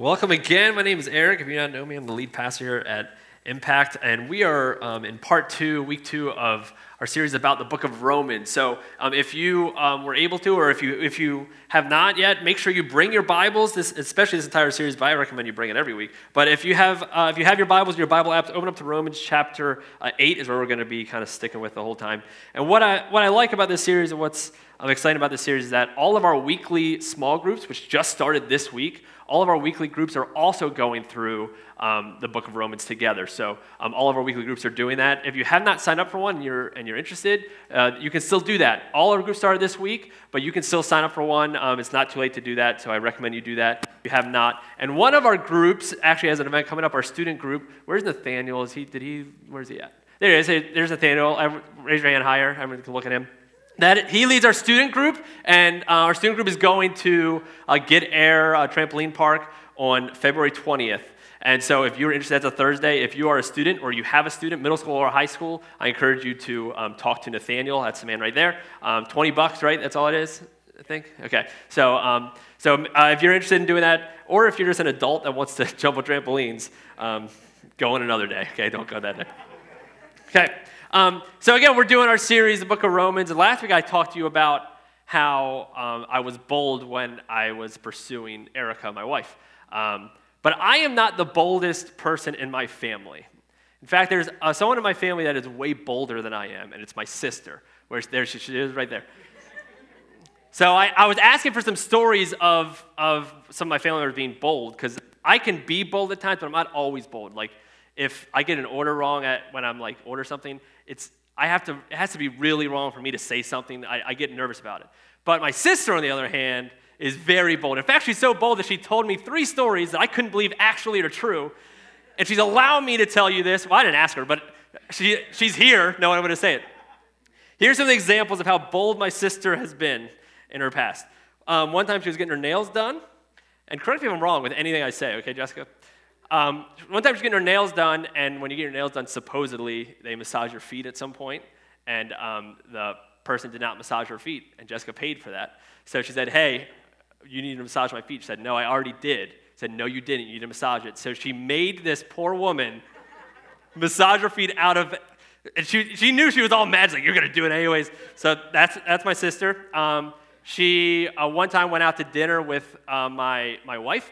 Welcome again. My name is Eric. If you don't know me, I'm the lead pastor here at Impact, and we are um, in part two, week two of our series about the book of Romans. So, um, if you um, were able to, or if you if you have not yet, make sure you bring your Bibles. This, especially this entire series, but I recommend you bring it every week. But if you have uh, if you have your Bibles, your Bible apps, open up to Romans chapter uh, eight is where we're going to be kind of sticking with the whole time. And what I what I like about this series and what's I'm excited about this series is that all of our weekly small groups, which just started this week, all of our weekly groups are also going through um, the book of Romans together. So um, all of our weekly groups are doing that. If you have not signed up for one you're, and you're interested, uh, you can still do that. All our groups started this week, but you can still sign up for one. Um, it's not too late to do that, so I recommend you do that if you have not. And one of our groups actually has an event coming up, our student group. Where's Nathaniel? Is he, did he, where's he at? There he is. There's Nathaniel. I, Raise your hand higher. Everyone can look at him that he leads our student group, and uh, our student group is going to uh, Get Air uh, Trampoline Park on February 20th. And so, if you're interested, that's a Thursday. If you are a student or you have a student, middle school or high school, I encourage you to um, talk to Nathaniel. That's the man right there. Um, 20 bucks, right? That's all it is, I think. Okay. So, um, so uh, if you're interested in doing that, or if you're just an adult that wants to jump on trampolines, um, go on another day. Okay, don't go that day. Okay. Um, so, again, we're doing our series, the book of Romans. And last week I talked to you about how um, I was bold when I was pursuing Erica, my wife. Um, but I am not the boldest person in my family. In fact, there's uh, someone in my family that is way bolder than I am, and it's my sister. Where's there she, she is right there. So I, I, was asking for some stories of, of some of my family members being bold, because I can be bold at times, but I'm not always bold. Like if I get an order wrong at when I'm like order something, it's I have to it has to be really wrong for me to say something. I, I get nervous about it. But my sister, on the other hand, is very bold. In fact, she's so bold that she told me three stories that I couldn't believe actually are true. And she's allowed me to tell you this. Well, I didn't ask her, but she, she's here No, I'm going to say it. Here's some of the examples of how bold my sister has been in her past. Um, one time she was getting her nails done, and correct me if I'm wrong with anything I say, okay, Jessica? Um, one time she's getting her nails done, and when you get your nails done, supposedly they massage your feet at some point, and um, the person did not massage her feet, and Jessica paid for that. So she said, Hey, you need to massage my feet. She said, No, I already did. said, No, you didn't. You need to massage it. So she made this poor woman massage her feet out of and she, she knew she was all mad. She's like, You're going to do it anyways. So that's, that's my sister. Um, she uh, one time went out to dinner with uh, my, my wife,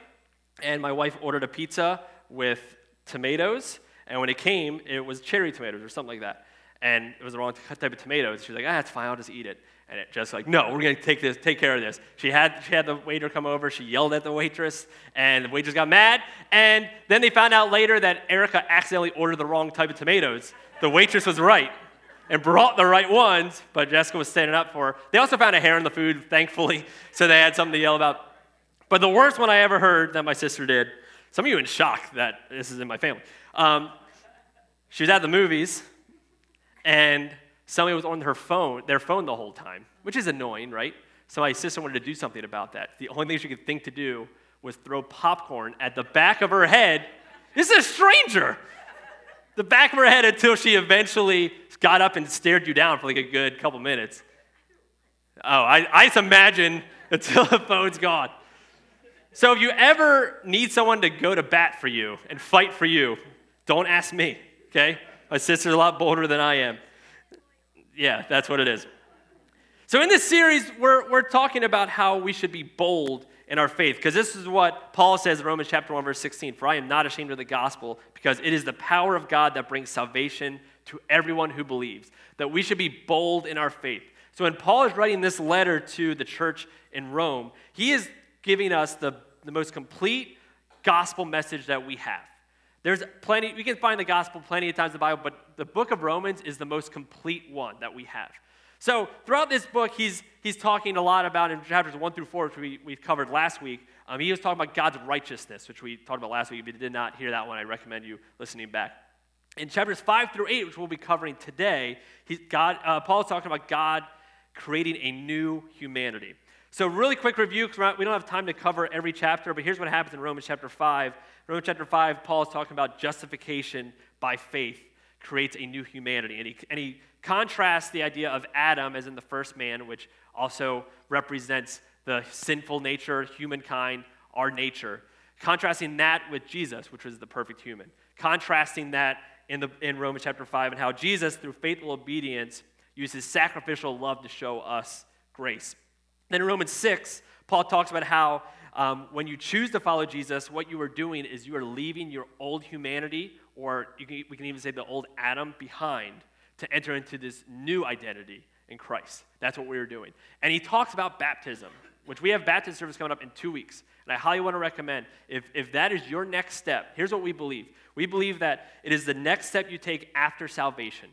and my wife ordered a pizza with tomatoes, and when it came, it was cherry tomatoes or something like that. And it was the wrong type of tomatoes. She was like, ah, it's fine, I'll just eat it. And it just like, no, we're gonna take this, take care of this. She had, she had the waiter come over, she yelled at the waitress, and the waitress got mad. And then they found out later that Erica accidentally ordered the wrong type of tomatoes. The waitress was right and brought the right ones, but Jessica was standing up for her. They also found a hair in the food, thankfully, so they had something to yell about. But the worst one I ever heard that my sister did, some of you in shock that this is in my family. Um, she was at the movies, and somebody was on her phone, their phone the whole time, which is annoying, right? So my sister wanted to do something about that. The only thing she could think to do was throw popcorn at the back of her head. This is a stranger. The back of her head until she eventually got up and stared you down for like a good couple minutes. Oh, I, I just imagine until the phone's gone. So if you ever need someone to go to bat for you and fight for you, don't ask me, okay? My sister's a lot bolder than I am. Yeah, that's what it is. So in this series, we're, we're talking about how we should be bold in our faith, because this is what Paul says in Romans chapter 1, verse 16 For I am not ashamed of the gospel, because it is the power of God that brings salvation to everyone who believes. That we should be bold in our faith. So when Paul is writing this letter to the church in Rome, he is giving us the the most complete gospel message that we have. There's plenty, we can find the gospel plenty of times in the Bible, but the book of Romans is the most complete one that we have. So throughout this book, he's, he's talking a lot about in chapters 1 through 4, which we, we covered last week. Um, he was talking about God's righteousness, which we talked about last week. If you did not hear that one, I recommend you listening back. In chapters 5 through 8, which we'll be covering today, God, uh, Paul is talking about God creating a new humanity. So, really quick review, because we don't have time to cover every chapter, but here's what happens in Romans chapter 5. Romans chapter 5, Paul is talking about justification by faith creates a new humanity. And he, and he contrasts the idea of Adam as in the first man, which also represents the sinful nature, humankind, our nature, contrasting that with Jesus, which was the perfect human, contrasting that in, the, in Romans chapter 5 and how Jesus, through faithful obedience, uses sacrificial love to show us grace. Then in Romans 6, Paul talks about how um, when you choose to follow Jesus, what you are doing is you are leaving your old humanity, or can, we can even say the old Adam, behind to enter into this new identity in Christ. That's what we are doing. And he talks about baptism, which we have baptism service coming up in two weeks. And I highly want to recommend, if, if that is your next step, here's what we believe. We believe that it is the next step you take after salvation.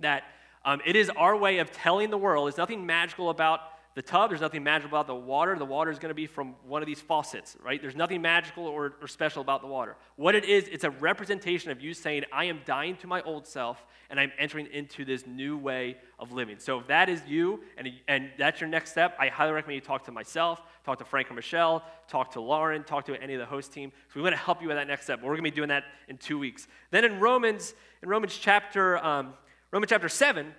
That um, it is our way of telling the world, there's nothing magical about the tub, there's nothing magical about the water. The water is going to be from one of these faucets, right? There's nothing magical or, or special about the water. What it is, it's a representation of you saying, I am dying to my old self and I'm entering into this new way of living. So if that is you and, and that's your next step, I highly recommend you talk to myself, talk to Frank or Michelle, talk to Lauren, talk to any of the host team. So we want to help you with that next step. We're going to be doing that in two weeks. Then in Romans, in Romans chapter, um, Romans chapter 7,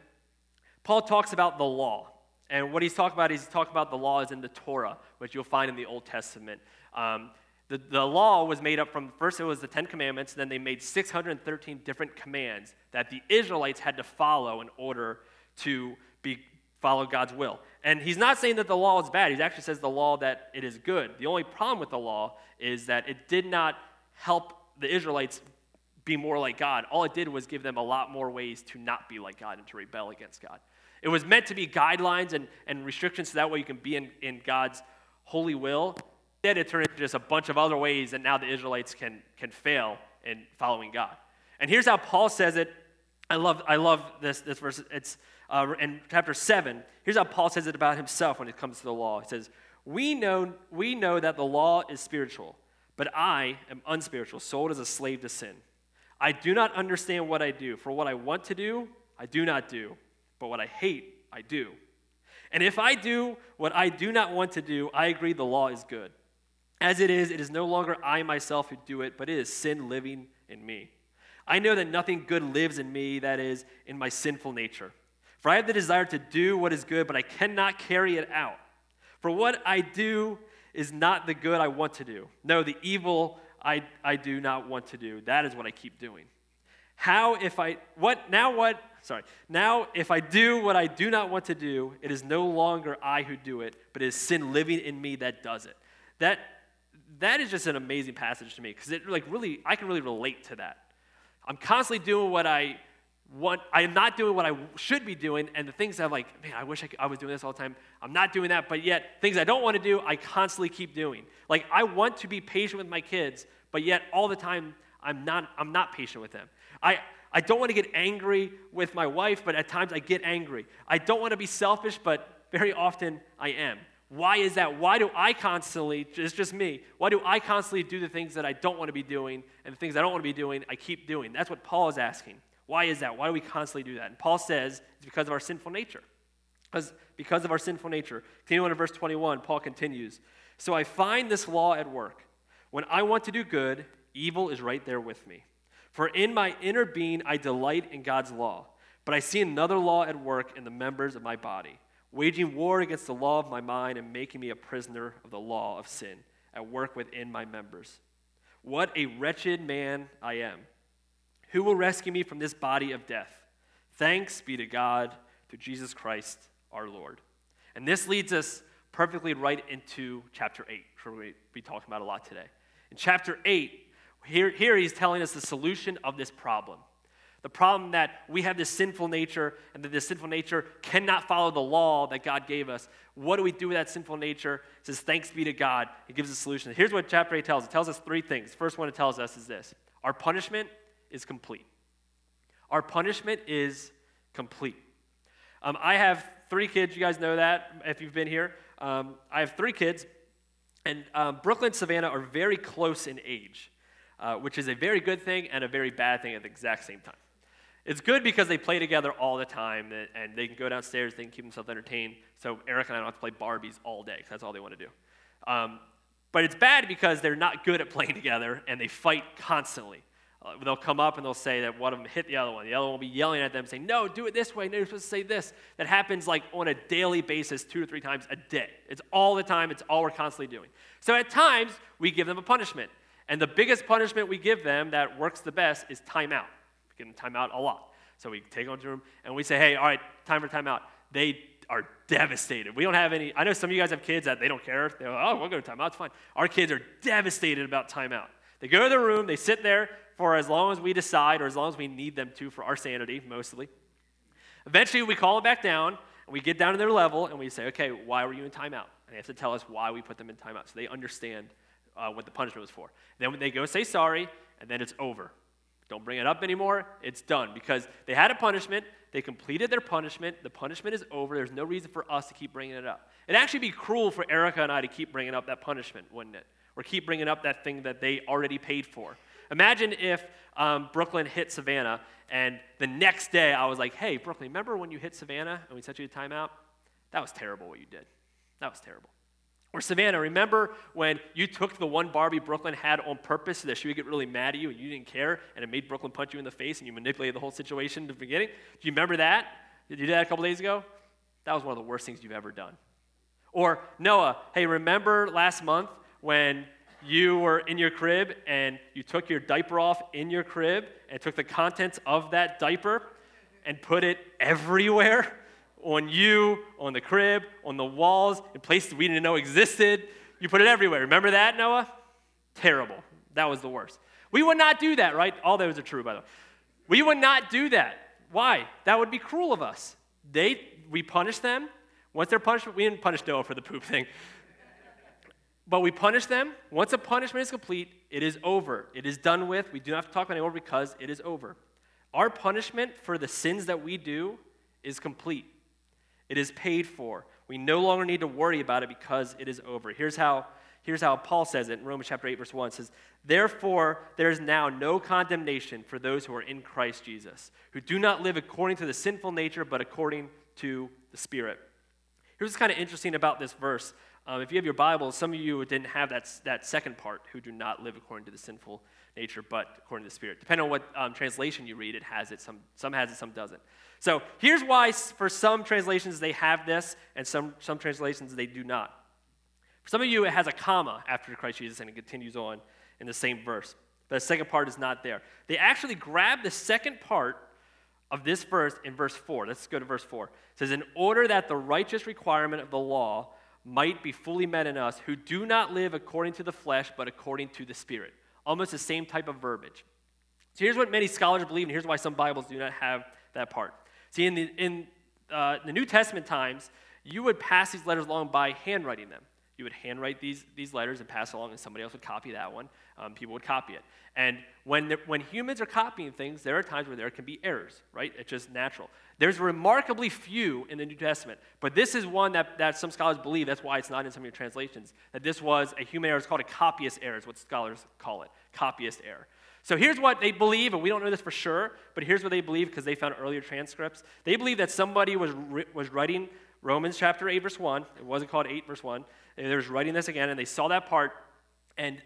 Paul talks about the law. And what he's talking about is he's talking about the laws in the Torah, which you'll find in the Old Testament. Um, the, the law was made up from first it was the Ten Commandments, then they made 613 different commands that the Israelites had to follow in order to be, follow God's will. And he's not saying that the law is bad. He actually says the law that it is good. The only problem with the law is that it did not help the Israelites be more like God. All it did was give them a lot more ways to not be like God and to rebel against God. It was meant to be guidelines and, and restrictions so that way you can be in, in God's holy will. Instead, it turned into just a bunch of other ways that now the Israelites can, can fail in following God. And here's how Paul says it. I love, I love this, this verse. It's uh, in chapter 7. Here's how Paul says it about himself when it comes to the law. He says, we know, we know that the law is spiritual, but I am unspiritual, sold as a slave to sin. I do not understand what I do, for what I want to do, I do not do but what I hate, I do. And if I do what I do not want to do, I agree the law is good. As it is, it is no longer I myself who do it, but it is sin living in me. I know that nothing good lives in me, that is, in my sinful nature. For I have the desire to do what is good, but I cannot carry it out. For what I do is not the good I want to do. No, the evil I, I do not want to do. That is what I keep doing. How if I, what, now what, sorry, now if I do what I do not want to do, it is no longer I who do it, but it is sin living in me that does it. That, that is just an amazing passage to me because it like really, I can really relate to that. I'm constantly doing what I want, I am not doing what I should be doing, and the things I'm like, man, I wish I, I was doing this all the time. I'm not doing that, but yet things I don't want to do, I constantly keep doing. Like I want to be patient with my kids, but yet all the time I'm not, I'm not patient with them. I, I don't want to get angry with my wife, but at times I get angry. I don't want to be selfish, but very often I am. Why is that? Why do I constantly, it's just me, why do I constantly do the things that I don't want to be doing and the things I don't want to be doing, I keep doing? That's what Paul is asking. Why is that? Why do we constantly do that? And Paul says it's because of our sinful nature. Because, because of our sinful nature. Continuing in verse 21, Paul continues So I find this law at work. When I want to do good, evil is right there with me. For in my inner being I delight in God's law, but I see another law at work in the members of my body, waging war against the law of my mind and making me a prisoner of the law of sin at work within my members. What a wretched man I am. Who will rescue me from this body of death? Thanks be to God through Jesus Christ our Lord. And this leads us perfectly right into chapter 8, which to be talking about a lot today. In chapter 8, here, here he's telling us the solution of this problem. The problem that we have this sinful nature and that this sinful nature cannot follow the law that God gave us. What do we do with that sinful nature? Says, Thanks be to God. He gives a solution. Here's what chapter 8 tells it tells us three things. The first one it tells us is this Our punishment is complete. Our punishment is complete. Um, I have three kids. You guys know that if you've been here. Um, I have three kids, and um, Brooklyn and Savannah are very close in age uh, which is a very good thing and a very bad thing at the exact same time. It's good because they play together all the time and they can go downstairs, they can keep themselves entertained. So Erica and I don't have to play Barbies all day because that's all they want to do. Um, but it's bad because they're not good at playing together and they fight constantly. uh, they'll come up and they'll say that one of them hit the other one. The other one will be yelling at them, saying, No, do it this way. No, you're supposed to say this. That happens like on a daily basis, two or three times a day. It's all the time, it's all we're constantly doing. So at times, we give them a punishment. And the biggest punishment we give them that works the best is timeout. We give them timeout a lot. So we take them to them and we say, Hey, all right, time for timeout. They are devastated. We don't have any. I know some of you guys have kids that they don't care. They're like, oh, we'll go to timeout. It's fine. Our kids are devastated about timeout. They go to the room, they sit there for as long as we decide or as long as we need them to for our sanity, mostly. Eventually, we call them back down, and we get down to their level, and we say, okay, why were you in timeout? And they have to tell us why we put them in timeout so they understand uh, what the punishment was for. Then when they go say sorry, and then it's over. Don't bring it up anymore. It's done because they had a punishment. They completed their punishment. The punishment is over. There's no reason for us to keep bringing it up. It'd actually be cruel for Erica and I to keep bringing up that punishment, wouldn't it? Or keep bringing up that thing that they already paid for. Imagine if um, Brooklyn hit Savannah, and the next day I was like, hey, Brooklyn, remember when you hit Savannah and we sent you to timeout? That was terrible what you did. That was terrible. Or Savannah, remember when you took the one Barbie Brooklyn had on purpose so that she would get really mad at you and you didn't care and it made Brooklyn punch you in the face and you manipulated the whole situation in the beginning? Do you remember that? Did you do that a couple days ago? That was one of the worst things you've ever done. Or Noah, hey, remember last month when you were in your crib and you took your diaper off in your crib and took the contents of that diaper and put it everywhere on you, on the crib, on the walls, in places we didn't know existed. You put it everywhere. Remember that, Noah? Terrible. That was the worst. We would not do that, right? All those are true, by the way. We would not do that. Why? That would be cruel of us. They, we punish them. Once they're punished, we didn't punish Noah for the poop thing. But we punish them. Once a punishment is complete, it is over. It is done with. We do not have to talk about it anymore because it is over. Our punishment for the sins that we do is complete. It is paid for. We no longer need to worry about it because it is over. Here's how, here's how Paul says it in Romans chapter 8, verse 1. It says, Therefore, there is now no condemnation for those who are in Christ Jesus, who do not live according to the sinful nature, but according to the Spirit. Here's what's kind of interesting about this verse. Um, if you have your Bible, some of you didn't have that, that second part, who do not live according to the sinful nature, but according to the Spirit. Depending on what um, translation you read, it has it. Some, some has it, some doesn't. So here's why for some translations they have this, and some, some translations they do not. For some of you, it has a comma after Christ Jesus, and it continues on in the same verse. But the second part is not there. They actually grab the second part of this verse in verse 4. Let's go to verse 4. It says, In order that the righteous requirement of the law might be fully met in us who do not live according to the flesh, but according to the Spirit. Almost the same type of verbiage. So here's what many scholars believe, and here's why some Bibles do not have that part. See, in the, in, uh, the New Testament times, you would pass these letters along by handwriting them. You would handwrite these, these letters and pass along, and somebody else would copy that one. Um, people would copy it. And when, when humans are copying things, there are times where there can be errors, right? It's just natural. There's remarkably few in the New Testament, but this is one that, that some scholars believe, that's why it's not in some of your translations, that this was a human error. It's called a copyist error, is what scholars call it, copyist error. So here's what they believe, and we don't know this for sure, but here's what they believe because they found earlier transcripts. They believe that somebody was, was writing Romans chapter 8, verse 1. It wasn't called 8, verse 1. They were writing this again, and they saw that part, and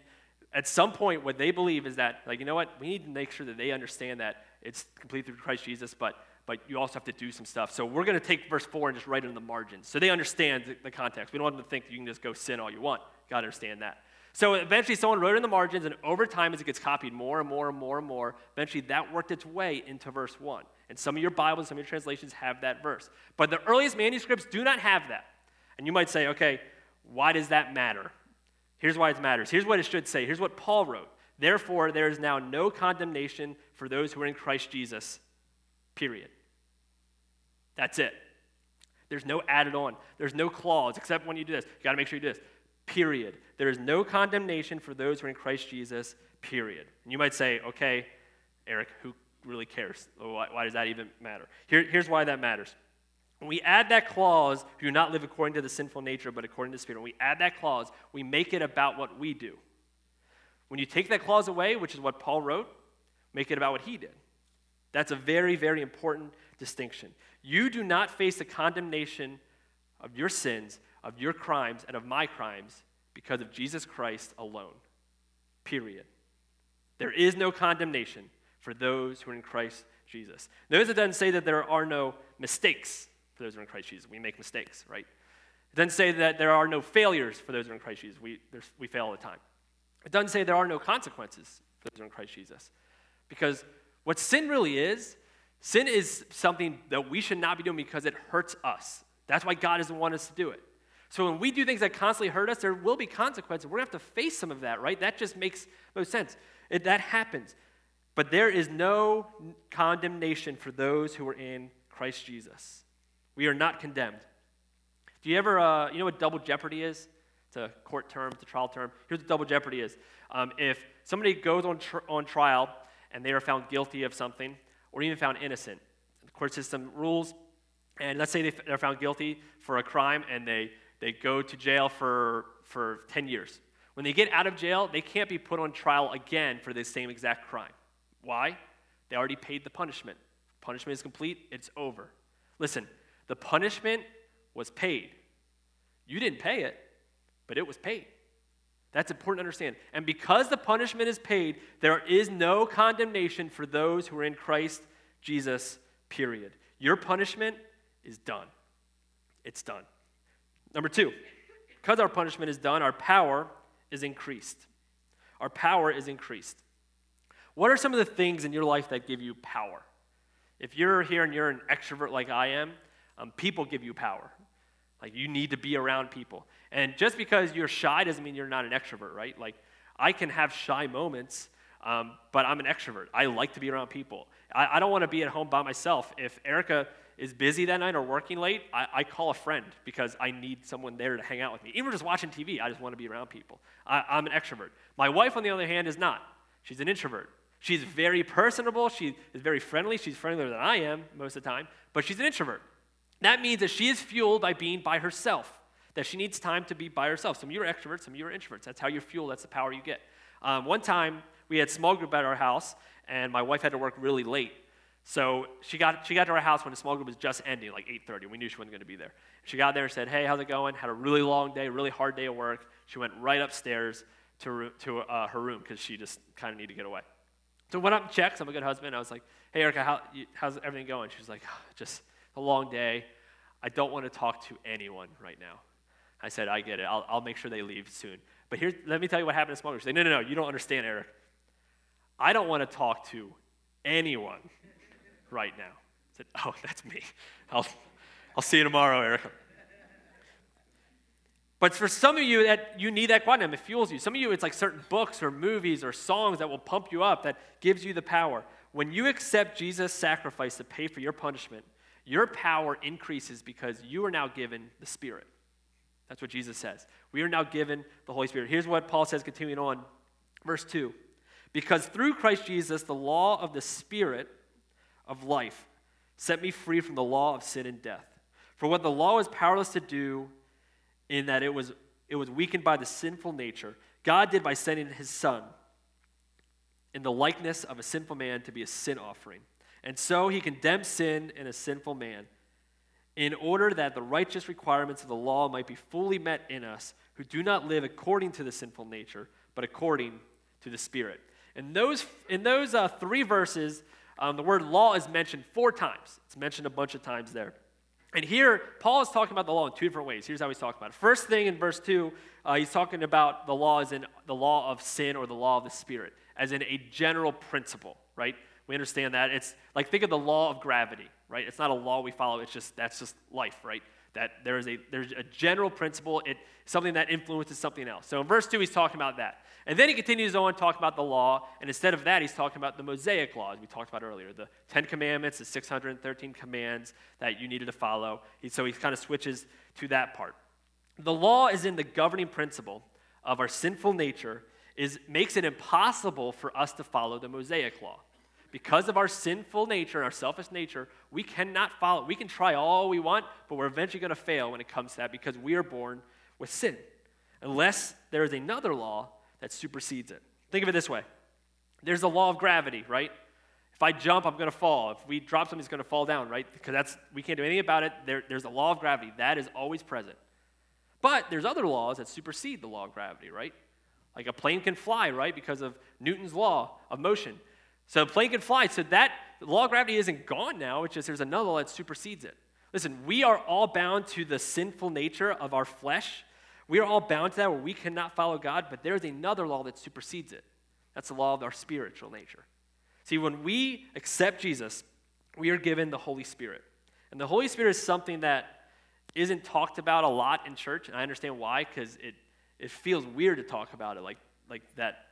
at some point, what they believe is that, like, you know what? We need to make sure that they understand that it's complete through Christ Jesus, but but you also have to do some stuff. So we're going to take verse 4 and just write it in the margins so they understand the, context. We don't want them to think you can just go sin all you want. got to understand that. So eventually someone wrote it in the margins, and over time, as it gets copied more and more and more and more, eventually that worked its way into verse 1. And some of your Bibles, some of your translations have that verse. But the earliest manuscripts do not have that. And you might say, okay, why does that matter? Here's why it matters. Here's what it should say. Here's what Paul wrote. Therefore, there is now no condemnation for those who are in Christ Jesus Period. That's it. There's no added on. There's no clause, except when you do this. You got to make sure you do this. Period. There is no condemnation for those who are in Christ Jesus. Period. And you might say, okay, Eric, who really cares? Why, why does that even matter? Here, here's why that matters. When we add that clause, do not live according to the sinful nature, but according to the Spirit, when we add that clause, we make it about what we do. When you take that clause away, which is what Paul wrote, make it about what he did. That's a very, very important distinction. You do not face the condemnation of your sins, of your crimes, and of my crimes because of Jesus Christ alone. Period. There is no condemnation for those who are in Christ Jesus. Notice it doesn't say that there are no mistakes for those who are in Christ Jesus. We make mistakes, right? It doesn't say that there are no failures for those who are in Christ Jesus. We, we fail all the time. It doesn't say there are no consequences for those who are in Christ Jesus. Because what sin really is, sin is something that we should not be doing because it hurts us. That's why God doesn't want us to do it. So when we do things that constantly hurt us, there will be consequences. We're going to have to face some of that, right? That just makes no sense. It, that happens. But there is no condemnation for those who are in Christ Jesus. We are not condemned. Do you ever, uh, you know what double jeopardy is? It's a court term, it's a trial term. Here's what double jeopardy is. Um, if somebody goes on, tr- on trial and they are found guilty of something or even found innocent, the court system rules, and let's say they're found guilty for a crime and they, they go to jail for, for 10 years. When they get out of jail, they can't be put on trial again for the same exact crime. Why? They already paid the punishment. Punishment is complete, it's over. Listen, the punishment was paid. You didn't pay it, but it was paid. That's important to understand. And because the punishment is paid, there is no condemnation for those who are in Christ Jesus, period. Your punishment is done. It's done. Number two, because our punishment is done, our power is increased. Our power is increased. What are some of the things in your life that give you power? If you're here and you're an extrovert like I am, um, people give you power. Like you need to be around people. And just because you're shy doesn't mean you're not an extrovert, right? Like I can have shy moments, um, but I'm an extrovert. I like to be around people. I, I don't want to be at home by myself. If Erica is busy that night or working late, I, I, call a friend because I need someone there to hang out with me. Even just watching TV, I just want to be around people. I, I'm an extrovert. My wife, on the other hand, is not. She's an introvert. She's very personable. She is very friendly. She's friendlier than I am most of the time, but she's an introvert. That means that she is fueled by being by herself, that she needs time to be by herself. Some of you are extroverts, some of you are introverts. That's how you're fueled, that's the power you get. Um, one time, we had a small group at our house, and my wife had to work really late. So she got, she got to our house when the small group was just ending, like 8.30. We knew she wasn't going to be there. She got there and said, hey, how's it going? Had a really long day, really hard day of work. She went right upstairs to, to uh, her room because she just kind of needed to get away. So went up and checked. I'm a good husband. I was like, hey, Erica, how, how's everything going? She was like, oh, just a long day. I don't want to talk to anyone right now. I said, I get it. I'll, I'll make sure they leave soon. But here, let me tell you what happened in small no, no, no, you don't understand, Eric. I don't want to talk to anyone right now. I said, oh, that's me. I'll, I'll see you tomorrow, Eric. But for some of you, that you need that quantum, it fuels you. Some of you, it's like certain books or movies or songs that will pump you up, that gives you the power. When you accept Jesus' sacrifice to pay for your punishment, your power increases because you are now given the Spirit. That's what Jesus says. We are now given the Holy Spirit. Here's what Paul says, continuing on, verse 2. Because through Christ Jesus, the law of the Spirit of life set me free from the law of sin and death. For what the law was powerless to do, in that it was, it was weakened by the sinful nature, God did by sending his Son in the likeness of a sinful man to be a sin offering. And so he condemned sin in a sinful man in order that the righteous requirements of the law might be fully met in us who do not live according to the sinful nature, but according to the Spirit. In those, in those uh, three verses, um, the word law is mentioned four times. It's mentioned a bunch of times there. And here, Paul is talking about the law in two different ways. Here's how he's talking about it. First thing in verse 2, uh, he's talking about the law as in the law of sin or the law of the Spirit, as in a general principle, right? We understand that. It's like think of the law of gravity, right? It's not a law we follow, it's just that's just life, right? That there is a there's a general principle, it something that influences something else. So in verse 2, he's talking about that. And then he continues on talking about the law, and instead of that, he's talking about the Mosaic laws we talked about earlier, the Ten Commandments, the 613 commands that you needed to follow. So he kind of switches to that part. The law is in the governing principle of our sinful nature, is makes it impossible for us to follow the Mosaic law. Because of our sinful nature and our selfish nature, we cannot follow. We can try all we want, but we're eventually going to fail when it comes to that because we are born with sin. Unless there is another law that supersedes it. Think of it this way there's the law of gravity, right? If I jump, I'm going to fall. If we drop something, it's going to fall down, right? Because that's we can't do anything about it. There, there's a law of gravity that is always present. But there's other laws that supersede the law of gravity, right? Like a plane can fly, right? Because of Newton's law of motion. So plane can fly. So that law of gravity isn't gone now. It's just there's another law that supersedes it. Listen, we are all bound to the sinful nature of our flesh. We are all bound to that where we cannot follow God, but there's another law that supersedes it. That's the law of our spiritual nature. See, when we accept Jesus, we are given the Holy Spirit. And the Holy Spirit is something that isn't talked about a lot in church, and I understand why, because it, it feels weird to talk about it, like, like that,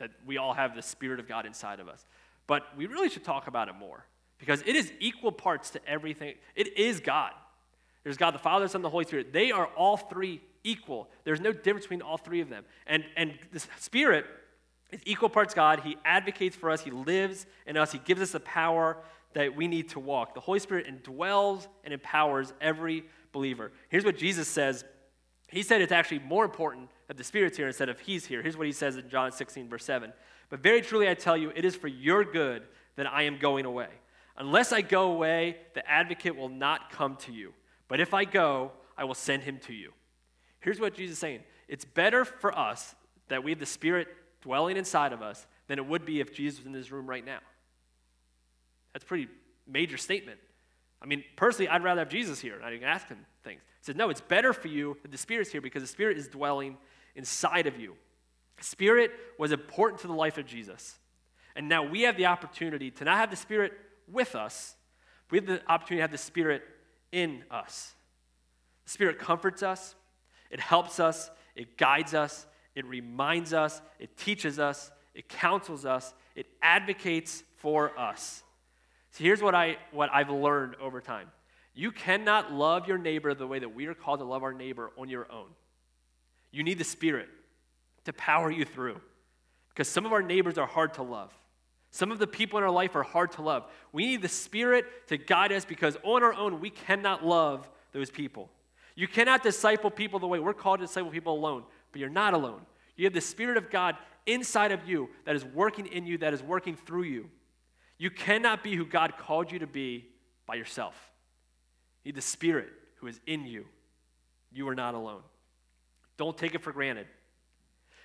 that we all have the Spirit of God inside of us. But we really should talk about it more, because it is equal parts to everything. It is God. There's God the Father, the Son, the Holy Spirit. They are all three equal. There's no difference between all three of them. And, and the Spirit is equal parts God. He advocates for us, He lives in us, He gives us the power that we need to walk. The Holy Spirit indwells and empowers every believer. Here's what Jesus says He said it's actually more important that the Spirit's here instead of He's here. Here's what He says in John 16, verse 7. But very truly I tell you, it is for your good that I am going away. Unless I go away, the advocate will not come to you. But if I go, I will send him to you. Here's what Jesus is saying it's better for us that we have the Spirit dwelling inside of us than it would be if Jesus was in this room right now. That's a pretty major statement. I mean, personally, I'd rather have Jesus here I can ask him things. He said, No, it's better for you that the Spirit's here because the Spirit is dwelling inside of you. Spirit was important to the life of Jesus. And now we have the opportunity to not have the Spirit with us, we have the opportunity to have the Spirit in us. The Spirit comforts us, it helps us, it guides us, it reminds us, it teaches us, it counsels us, it advocates for us. So here's what, I, what I've learned over time you cannot love your neighbor the way that we are called to love our neighbor on your own. You need the Spirit to power you through because some of our neighbors are hard to love. Some of the people in our life are hard to love. We need the Spirit to guide us because on our own, we cannot love those people. You cannot disciple people the way we're called to disciple people alone, but you're not alone. You have the Spirit of God inside of you that is working in you, that is working through you. You cannot be who God called you to be by yourself. You need the Spirit who is in you. You are not alone. Don't take it for granted.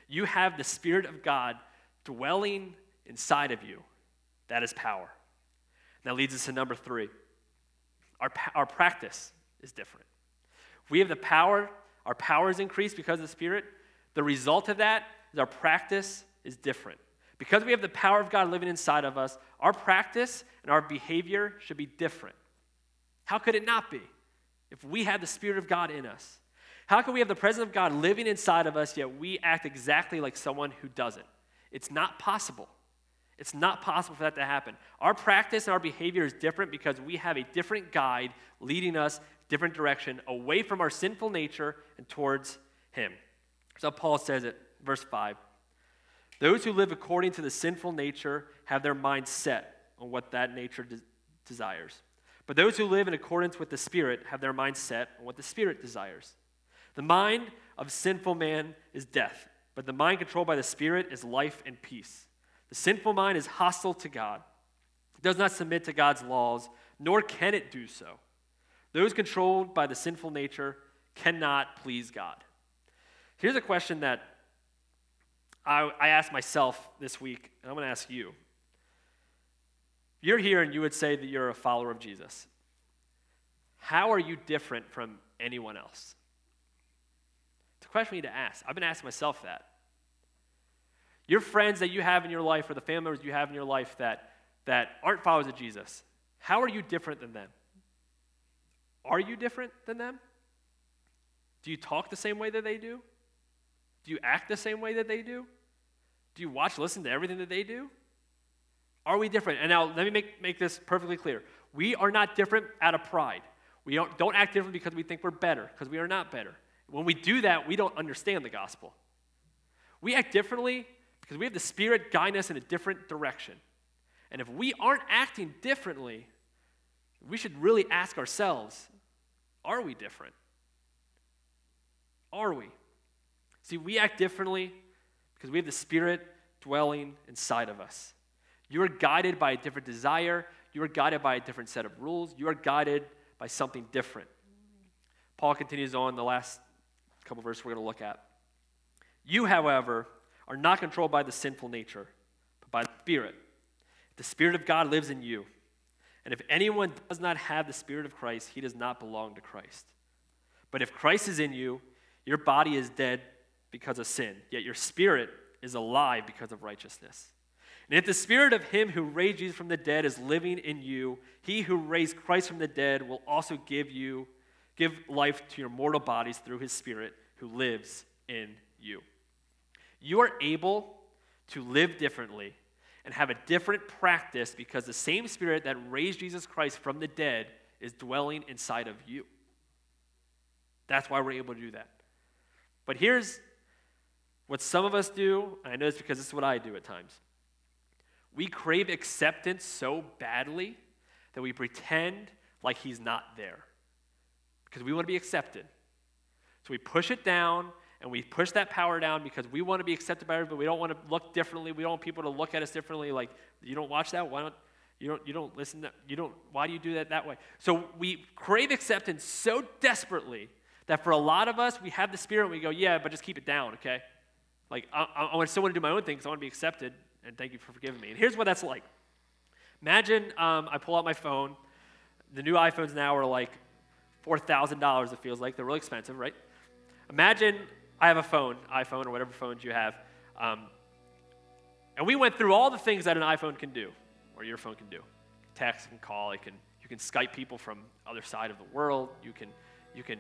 You have the Spirit of God dwelling inside of you. That is power. That leads us to number three. Our, our practice is different. We have the power, our power is increased because of the Spirit. The result of that is our practice is different. Because we have the power of God living inside of us, our practice and our behavior should be different. How could it not be if we had the Spirit of God in us? How can we have the presence of God living inside of us, yet we act exactly like someone who doesn't? It's not possible. It's not possible for that to happen. Our practice and our behavior is different because we have a different guide leading us different direction away from our sinful nature and towards him. So Paul says it, verse 5. Those who live according to the sinful nature have their mind set on what that nature de- desires. But those who live in accordance with the Spirit have their mind set on what the Spirit desires. The mind of sinful man is death, but the mind controlled by the Spirit is life and peace. The sinful mind is hostile to God. It does not submit to God's laws, nor can it do so. Those controlled by the sinful nature cannot please God. Here's a question that I, I asked myself this week, and I'm going to ask you. You're here and you would say that you're a follower of Jesus. How are you different from anyone else? Question we need to ask. I've been asking myself that. Your friends that you have in your life or the family members you have in your life that, that aren't followers of Jesus, how are you different than them? Are you different than them? Do you talk the same way that they do? Do you act the same way that they do? Do you watch, listen to everything that they do? Are we different? And now let me make, make this perfectly clear. We are not different out of pride. We don't, don't act different because we think we're better, because we are not better. When we do that, we don't understand the gospel. We act differently because we have the Spirit guiding us in a different direction. And if we aren't acting differently, we should really ask ourselves are we different? Are we? See, we act differently because we have the Spirit dwelling inside of us. You are guided by a different desire. You are guided by a different set of rules. You are guided by something different. Paul continues on the last couple verses we're going to look at. You, however, are not controlled by the sinful nature, but by the Spirit. The Spirit of God lives in you. And if anyone does not have the Spirit of Christ, he does not belong to Christ. But if Christ is in you, your body is dead because of sin, yet your spirit is alive because of righteousness. And if the spirit of him who raised Jesus from the dead is living in you, he who raised Christ from the dead will also give you give life to your mortal bodies through his spirit who lives in you. You are able to live differently and have a different practice because the same spirit that raised Jesus Christ from the dead is dwelling inside of you. That's why we're able to do that. But here's what some of us do, and I know it's because this is what I do at times. We crave acceptance so badly that we pretend like he's not there because we want to be accepted. So we push it down and we push that power down because we want to be accepted by everybody. We don't want to look differently. We don't want people to look at us differently. Like, you don't watch that? Why don't you don't you don't listen to, you don't why do you do that that way? So we crave acceptance so desperately that for a lot of us, we have the spirit and we go, yeah, but just keep it down, okay? Like, I, I still want to do my own thing because I want to be accepted, and thank you for forgiving me. And here's what that's like. Imagine um, I pull out my phone. The new iPhones now are like $4,000, it feels like. They're really expensive, right? Imagine I have a phone, iPhone or whatever phones you have, um, and we went through all the things that an iPhone can do, or your phone can do. Text and call, it can, you can Skype people from other side of the world, you can, you can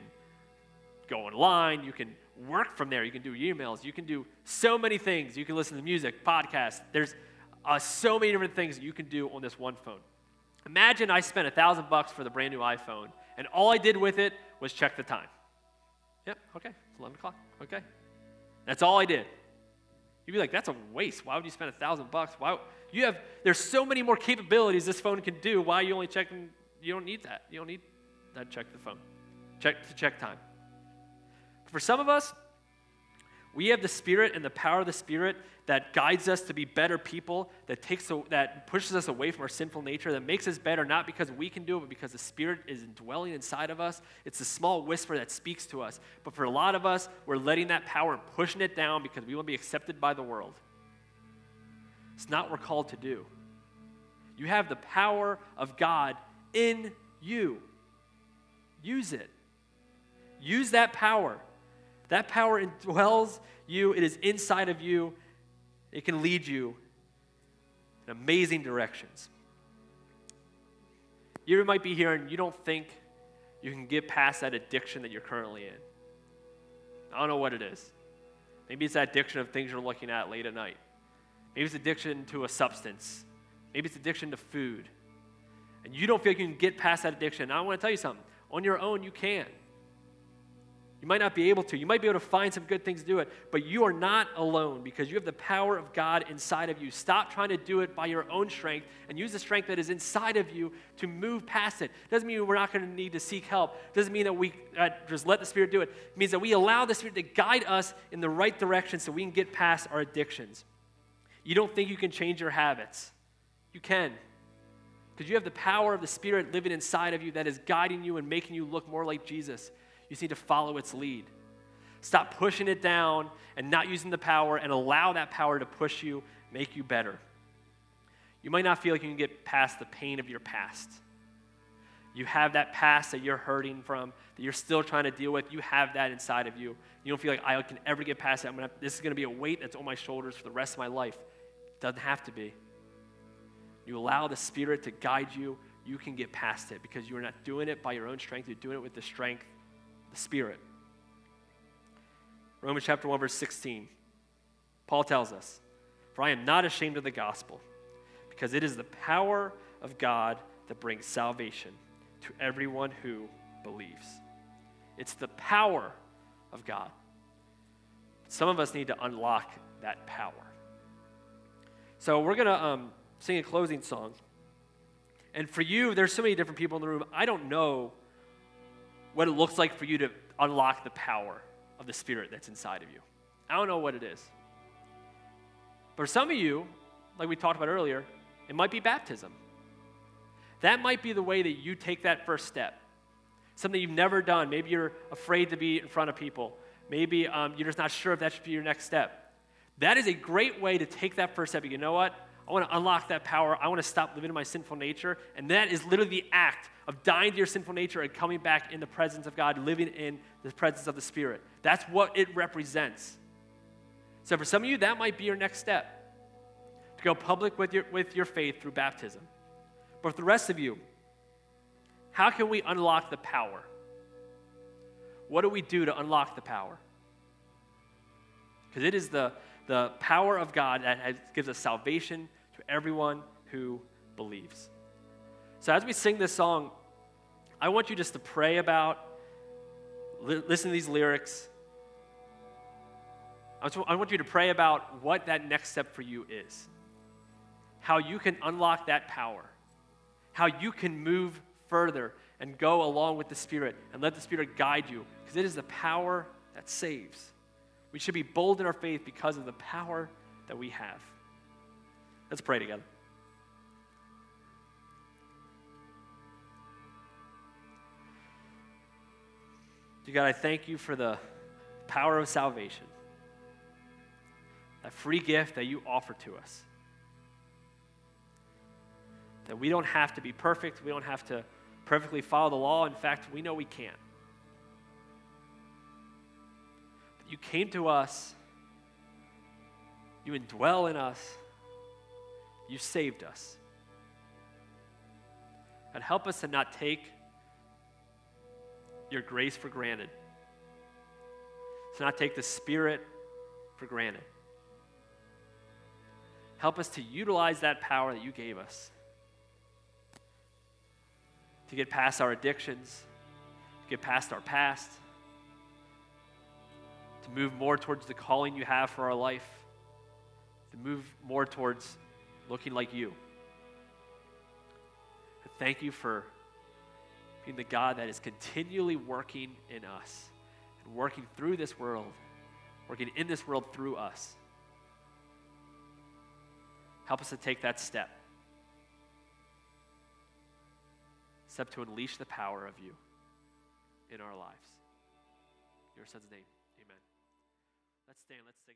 go online, you can work from there, you can do emails, you can do so many things. You can listen to music, podcasts. There's uh, so many different things you can do on this one phone. Imagine I spent a thousand bucks for the brand new iPhone, and all I did with it was check the time. Yep, okay, it's 11 o'clock, okay. That's all I did. You'd be like, that's a waste. Why would you spend a thousand bucks? Why you have there's so many more capabilities this phone can do. Why are you only checking you don't need that. You don't need that check the phone. Check to check time. For some of us, we have the Spirit and the power of the Spirit that guides us to be better people, that takes that pushes us away from our sinful nature, that makes us better not because we can do it, but because the Spirit is dwelling inside of us. It's a small whisper that speaks to us. But for a lot of us, we're letting that power and pushing it down because we want to be accepted by the world. It's not what we're called to do. You have the power of God in you. Use it. Use that power. That power indwells you, it is inside of you. It can lead you in amazing directions. You might be here and you don't think you can get past that addiction that you're currently in. I don't know what it is. Maybe it's that addiction of things you're looking at late at night. Maybe it's addiction to a substance. Maybe it's addiction to food. And you don't feel like you can get past that addiction. I want to tell you something. On your own, you can. You might not be able to. You might be able to find some good things to do it, but you are not alone because you have the power of God inside of you. Stop trying to do it by your own strength and use the strength that is inside of you to move past it. Doesn't mean we're not going to need to seek help. Doesn't mean that we uh, just let the Spirit do it. It means that we allow the Spirit to guide us in the right direction so we can get past our addictions. You don't think you can change your habits. You can. Because you have the power of the Spirit living inside of you that is guiding you and making you look more like Jesus. You just need to follow its lead. Stop pushing it down and not using the power and allow that power to push you, make you better. You might not feel like you can get past the pain of your past. You have that past that you're hurting from, that you're still trying to deal with. You have that inside of you. You don't feel like I can ever get past it. I'm gonna, this is going to be a weight that's on my shoulders for the rest of my life. It doesn't have to be. You allow the Spirit to guide you, you can get past it because you're not doing it by your own strength. You're doing it with the strength the Spirit. Romans chapter 1, verse 16. Paul tells us, For I am not ashamed of the gospel, because it is the power of God that brings salvation to everyone who believes. It's the power of God. Some of us need to unlock that power. So we're going to um, sing a closing song. And for you, there's so many different people in the room. I don't know what it looks like for you to unlock the power of the Spirit that's inside of you. I don't know what it is. For some of you, like we talked about earlier, it might be baptism. That might be the way that you take that first step. Something you've never done. Maybe you're afraid to be in front of people. Maybe um, you're just not sure if that should be your next step. That is a great way to take that first step. But you know what? I want to unlock that power. I want to stop living in my sinful nature. And that is literally the act of dying to your sinful nature and coming back in the presence of God, living in the presence of the Spirit. That's what it represents. So for some of you, that might be your next step to go public with your, with your faith through baptism. But for the rest of you, how can we unlock the power? What do we do to unlock the power? Because it is the, the power of God that has, gives us salvation everyone who believes. So as we sing this song, I want you just to pray about, li- listen to these lyrics. I want you to pray about what that next step for you is. How you can unlock that power. How you can move further and go along with the Spirit and let the Spirit guide you because it is the power that saves. We should be bold in our faith because of the power that we have. Let's pray together. Dear God, I thank you for the power of salvation, that free gift that you offer to us. That we don't have to be perfect, we don't have to perfectly follow the law. In fact, we know we can't. But you came to us, you indwell in us, you saved us. And help us to not take your grace for granted, to not take the Spirit for granted. Help us to utilize that power that you gave us. To get past our addictions, to get past our past, to move more towards the calling you have for our life, to move more towards looking like you. And thank you for being the God that is continually working in us and working through this world, working in this world through us. Help us to take that step. Step to unleash the power of you in our lives. Your son's name, amen. Let's stand, let's sing.